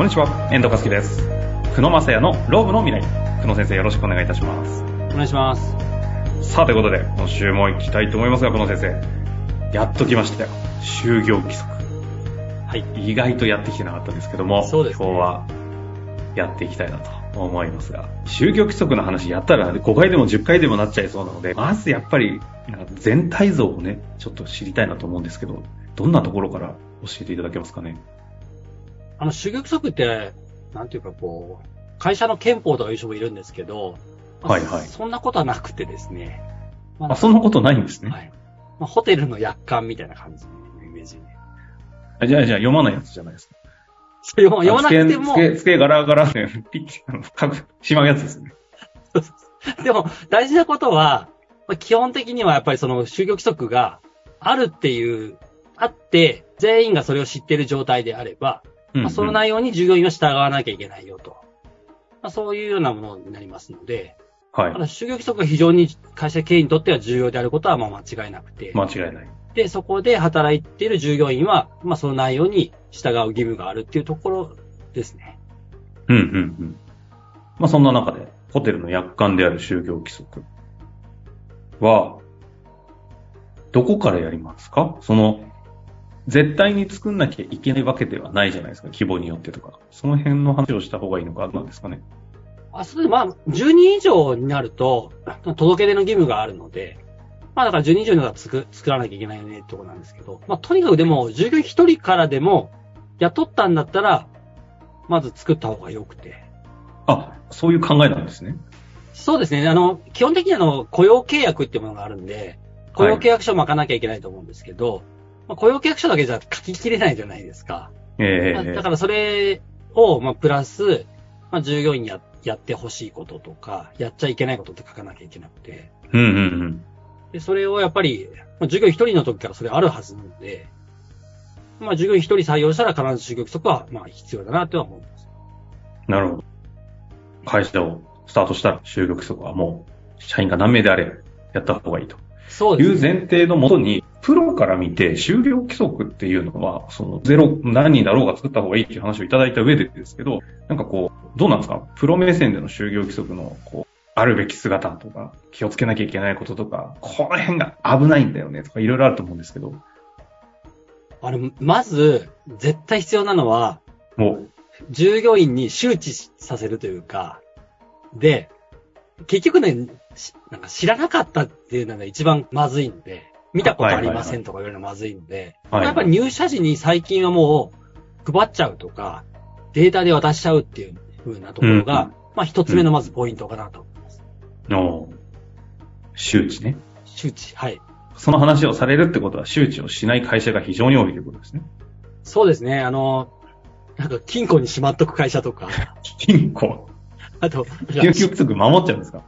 こんにちは、遠藤和樹です。久野正也のローブの未来。久野先生よろしくお願いいたします。お願いします。さあ、ということで、今週も行きたいと思いますが、久野先生。やっと来ましたよ。就業規則。はい。意外とやってきてなかったんですけども、そうですね今日はやっていきたいなと思いますが、就業規則の話やったら5回でも10回でもなっちゃいそうなので、まずやっぱり全体像をね、ちょっと知りたいなと思うんですけど、どんなところから教えていただけますかね？あの、就業規則って、なんていうかこう、会社の憲法とかいう人もいるんですけど、まあはいはいそんなことはなくてですね。まあ、そんなことないんですね。はい。まあ、ホテルの約款みたいな感じのイメージで。あじゃあ、じゃあ読まないやつじゃないですか。読ま読まなくても、机、机、机ガラガラで、ピッて、あの、書く、しまうやつですね。でも大事なことは、まあ基本的にはやっぱりその就業規則があるっていう、あって、全員がそれを知っている状態であれば、うん、まあ、その内容に従業員は従わなきゃいけないよと。まあ、そういうようなものになりますので、はい就業規則が非常に会社経営にとっては重要であることはまあ間違いなくて、間違いない。で、そこで働いている従業員は、まあその内容に従う義務があるっていうところですね。うん、うん、うん。まあ、そんな中で、ホテルの約款である就業規則は、どこからやりますか？その、絶対に作んなきゃいけないわけではないじゃないですか、規模によってとか。その辺の話をした方がいいのか、なんですかね。あ、それでまあ、10人以上になると、届け出の義務があるので、まあだから10人以上になったら作作らなきゃいけないよねってところなんですけど、まあとにかくでも、従業員1人からでも、雇ったんだったら、まず作った方が良くて。あ、そういう考えなんですね。そうですね。あの、基本的にあの、雇用契約っていうものがあるんで、雇用契約書を巻かなきゃいけないと思うんですけど、まあ、雇用契約書だけじゃ書ききれないじゃないですか。ええまあだからそれを、まあ、プラス、まあ、従業員にややってほしいこととか、やっちゃいけないことって書かなきゃいけなくて、うん、うん、うん。で、それをやっぱり、まあ、従業員一人の時からそれあるはずなので、まあ、従業員一人採用したら必ず就業規則は、まあ、必要だなとは思います。なるほど。会社をスタートしたら、就業規則はもう、社員が何名であれ、やった方がいいと。そうですね。いう前提のもとに、プロから見て、終了規則っていうのは、そのゼロ、何人だろうが作った方がいいっていう話をいただいた上でですけど、なんかこう、どうなんですか？プロ目線での就業規則の、こう、あるべき姿とか、気をつけなきゃいけないこととか、この辺が危ないんだよねとか、いろいろあると思うんですけど、あれ、まず、絶対必要なのは、もう、従業員に周知させるというか、で、結局ね、しなんか知らなかったっていうのが一番まずいので、見たことありませんとか言われるのがまずいので、はいやっぱり入社時に最近はもう配っちゃうとか、データで渡しちゃうっていう風なところが、うんまあ一つ目のまずポイントかなと思います。の、周知ね。周知。はい。その話をされるってことは、周知をしない会社が非常に多いということですね。そうですね。あの、なんか金庫にしまっとく会社とか、金庫？あと、就業規則守っちゃうんですか？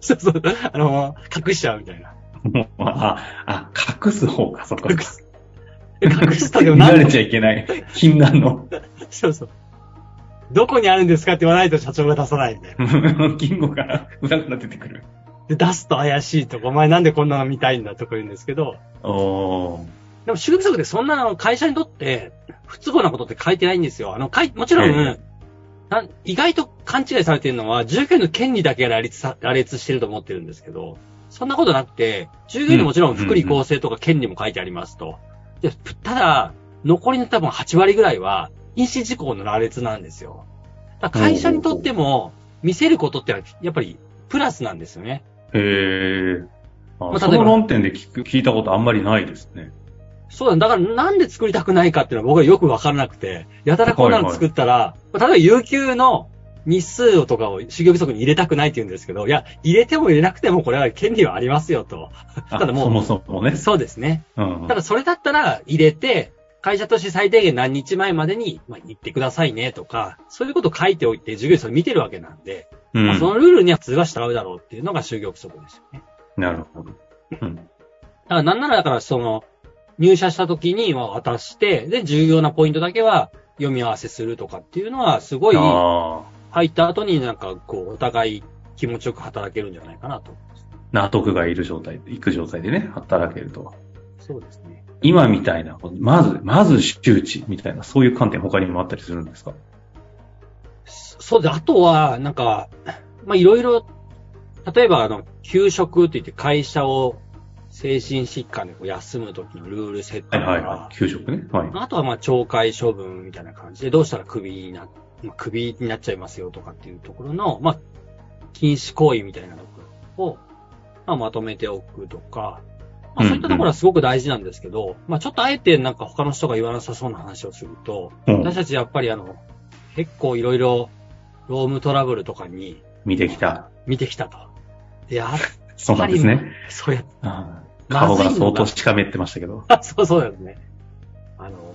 そうそう、あの、隠しちゃうみたいな。もう、あ、あ、隠す方か、そっか。隠す。隠すとでも見られちゃいけない。禁断の。そうそう。どこにあるんですかって言わないと社長が出さないんで。金庫から裏から出てくる。で、出すと怪しいとか、お前なんでこんなの見たいんだとか言うんですけど、おー。でも就業規則でそんなの会社にとって不都合なことって書いてないんですよ。あの、かいもちろん、え意外と勘違いされてるのは、従業員の権利だけが羅列さ羅列してると思ってるんですけど、そんなことなくて、従業員のもちろん福利厚生とか権利も書いてありますと。でただ、残りの多分8割ぐらいは、因子事項の羅列なんですよ。会社にとっても、見せることってのは、やっぱり、プラスなんですよね。へー。あまあその論点で聞く聞いたことあんまりないですね。そうだ、だからなんで作りたくないかっていうのは僕はよくわからなくて、やたらこんなの作ったら、例えば有給の日数とかを就業規則に入れたくないって言うんですけど、いや、入れても入れなくてもこれは権利はありますよと。あただもうそもそもね。そうですね。うんただそれだったら入れて、会社として最低限何日前までに、まあ、言ってくださいねとか、そういうことを書いておいて、従業員それ見てるわけなんで、うんまあ、そのルールには普通は従うだろうっていうのが就業規則ですよね。なるほど。うん。だからなんならだからその、入社した時には渡して、で、重要なポイントだけは読み合わせするとかっていうのは、すごい。入った後になんかこう、お互い気持ちよく働けるんじゃないかなと思います。納得がいる状態で、行く状態でね、働けると。そうですね。今みたいな、まず、まず周知みたいな、そういう観点他にもあったりするんですか？そうで、あとは、なんか、まあ、いろいろ、例えば、あの、休職って言って会社を精神疾患で休む時のルール設定とか、はいはいはい。給食ね。はい。あとはまあ懲戒処分みたいな感じで、どうしたらクビにな、まあ、クビになっちゃいますよとかっていうところの、まあ、禁止行為みたいなところを、まあ、まとめておくとか、まあ、そういったところはすごく大事なんですけど、まあ、ちょっとあえてなんか他の人が言わなさそうな話をすると、うん私たちやっぱりあの、結構いろいろ、ロームトラブルとかに見てきた。見てきたと。で、やっそうなんですね。そうや、ああ顔が相当しかめってましたけど。あそうそうですね。あの、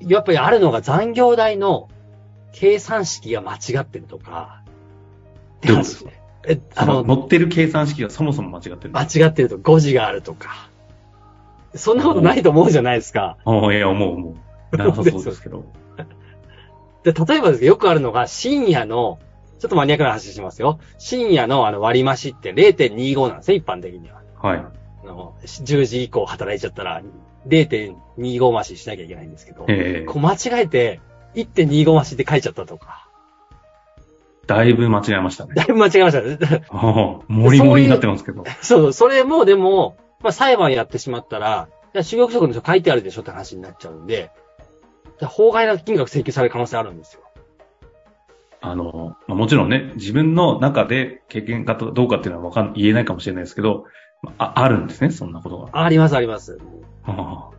やっぱりあるのが残業代の計算式が間違ってるとか、どういうこと？ですかえ、ああの、の、乗ってる計算式がそもそも間違ってる。間違ってると誤字があるとか。そんなことないと思うじゃないですか。ああ、いや、思う思う。なさそうですけど。で、例えばですけど、よくあるのが深夜の、ちょっとマニアックな話しますよ。深夜のあの割増って0.25なんですね、一般的には。はい。あの、10時以降働いちゃったら、0.25増ししなきゃいけないんですけど、ええこう間違えて、1.25増しって書いちゃったとか。だいぶ間違えましたね。だいぶ間違えましたね。ああ、もりもりになってますけど。そう、それもでも、まあ裁判やってしまったら、就業規則の人書いてあるでしょって話になっちゃうんで、法外な金額請求される可能性あるんですよ。あの、まあ、もちろんね、自分の中で経験かどうかっていうのはわかん、言えないかもしれないですけど、まあ、ああるんですね、そんなことが。ありますあります。あ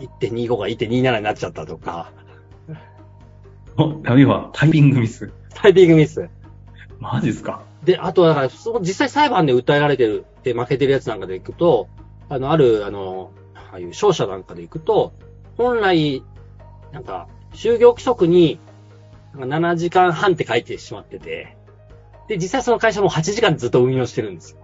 1.25が1.27になっちゃったとか、あ。お要は、タイピングミス。タイピングミス。マジっすか？で、あとはだから、その実際裁判で訴えられてるって負けてるやつなんかでいくと、あの、ある、あの、ああいう商社なんかでいくと、本来、なんか、就業規則に、なんか7時間半って書いてしまってて、で、実際その会社も8時間ずっと運用してるんですよ。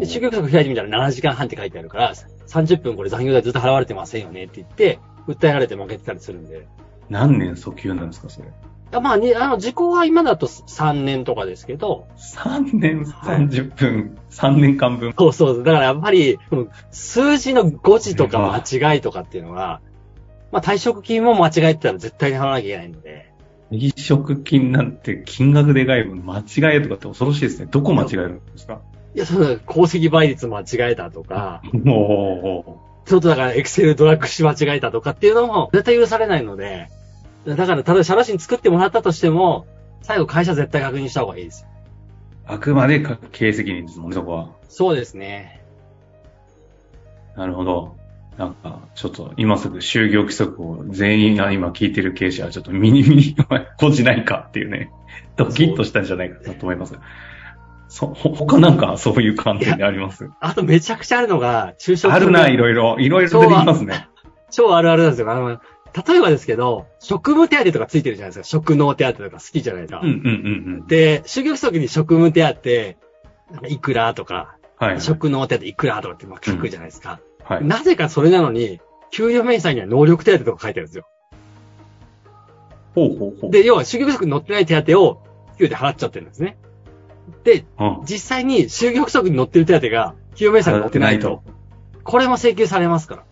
で、就業規則開いてみたら7時間半って書いてあるから、30分これ残業代ずっと払われてませんよねって言って、訴えられて負けてたりするんで。何年訴求なんですか、それ？あまあ、ね、あの、時効は今だと3年とかですけど、3年？30分、3年間分？そうそう。だからやっぱり、うん数字の誤字とか間違いとかっていうのは、まあ退職金も間違えてたら絶対に払わなきゃいけないので、離職金なんて金額でかい分間違えとかって恐ろしいですね。どこ間違えるんですか？いや、その、功績倍率間違えたとか、もちょっとだからエクセルドラッグし間違えたとかっていうのも絶対許されないので、だから、ただ社労士に作ってもらったとしても、最後会社絶対確認した方がいいですよ。う、あくまでか経営責任ですもんね、そこは。そうですね。なるほど。なんか、ちょっと今すぐ就業規則を全員が今聞いてる経営者はちょっとミニミニこじないかっていうね、ドキッとしたんじゃないかなと思います。そ、ほ、他なんかそういう観点であります？あとめちゃくちゃあるのが、中小あるな、いろ。ろいろ。いろいろ出てきますね。超あるあるなんですよ。あの、例えばですけど、職務手当とかついてるじゃないですか。職能手当とか好きじゃないですか。うんうんうんで、就業規則に職務手当、なんかいくらとか、うん。はい、はい。職能手当いくらとかってまあ書くじゃないですか。はい。なぜかそれなのに、給与明細には能力手当とか書いてあるんですよ。ほうほうほう。で、要は就業規則に載ってない手当を給与で払っちゃってるんですね。で、うん、実際に就業規則に載ってる手当が給与明細に載ってないと、これも請求されますから。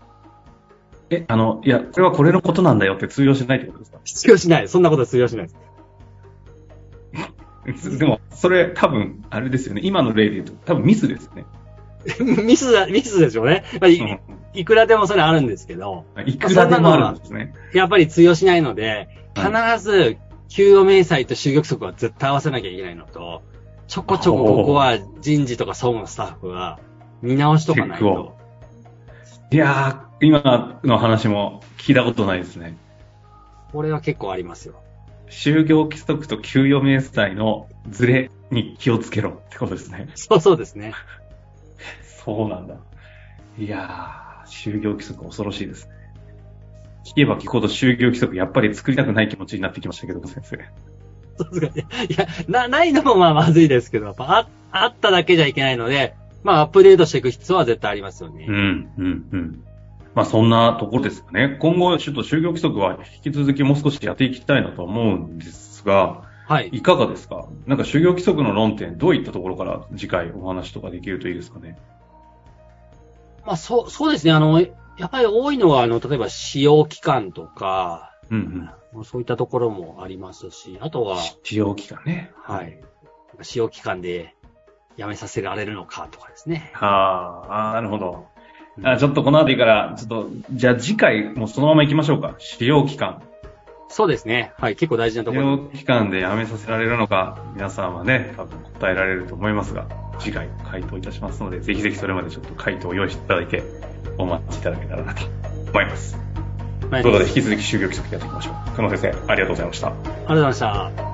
え、あの、いや、これはこれのことなんだよって通用しないってことですか？必要しない。そんなことは通用しないです。でも、それ多分、あれですよね。今の例で言うと、多分ミスですよね。ミスだ、ミスでしょうね。まあいうんいくらでもそれあるんですけど、いくらでもあるんですね。やっぱり通用しないので、必ず、給与明細と就業規則は絶対合わせなきゃいけないのと、ちょこちょこここは人事とか総務のスタッフが見直しとかないと。いやー、今の話も聞いたことないですね。これは結構ありますよ。就業規則と給与明細のズレに気をつけろってことですね。そうそうですね。そうなんだ。いやー、就業規則恐ろしいですね。聞けば聞くほど就業規則やっぱり作りたくない気持ちになってきましたけど、先生。そうですかねいや、な、ないのもまあまずいですけど、やっぱあ、あっただけじゃいけないので、まあアップデートしていく必要は絶対ありますよね。うん、うん、うん。まあそんなところですかね。今後、ちょっと就業規則は引き続きもう少しやっていきたいなと思うんですが、はい。いかがですか？なんか就業規則の論点、どういったところから次回お話とかできるといいですかね？まあそう、そうですね。あの、やっぱり多いのは、あの、例えば使用期間とか、うんうん。そういったところもありますし、あとは、使用期間ね。はい。使用期間で辞めさせられるのかとかですね。はあ、あーなるほど。あちょっとこの辺りから、ちょっと、じゃあ次回もうそのまま行きましょうか。使用期間。そうですね。はい。結構大事なと使ころ。用期間で辞めさせられるのか、皆さんはね、多分答えられると思いますが、次回回答いたしますので、ぜひぜひそれまでちょっと回答を用意していただいて、お待ちいただけたらなと思います。はいということで、引き続き就業規則やっていきましょう。久野先生、ありがとうございました。ありがとうございました。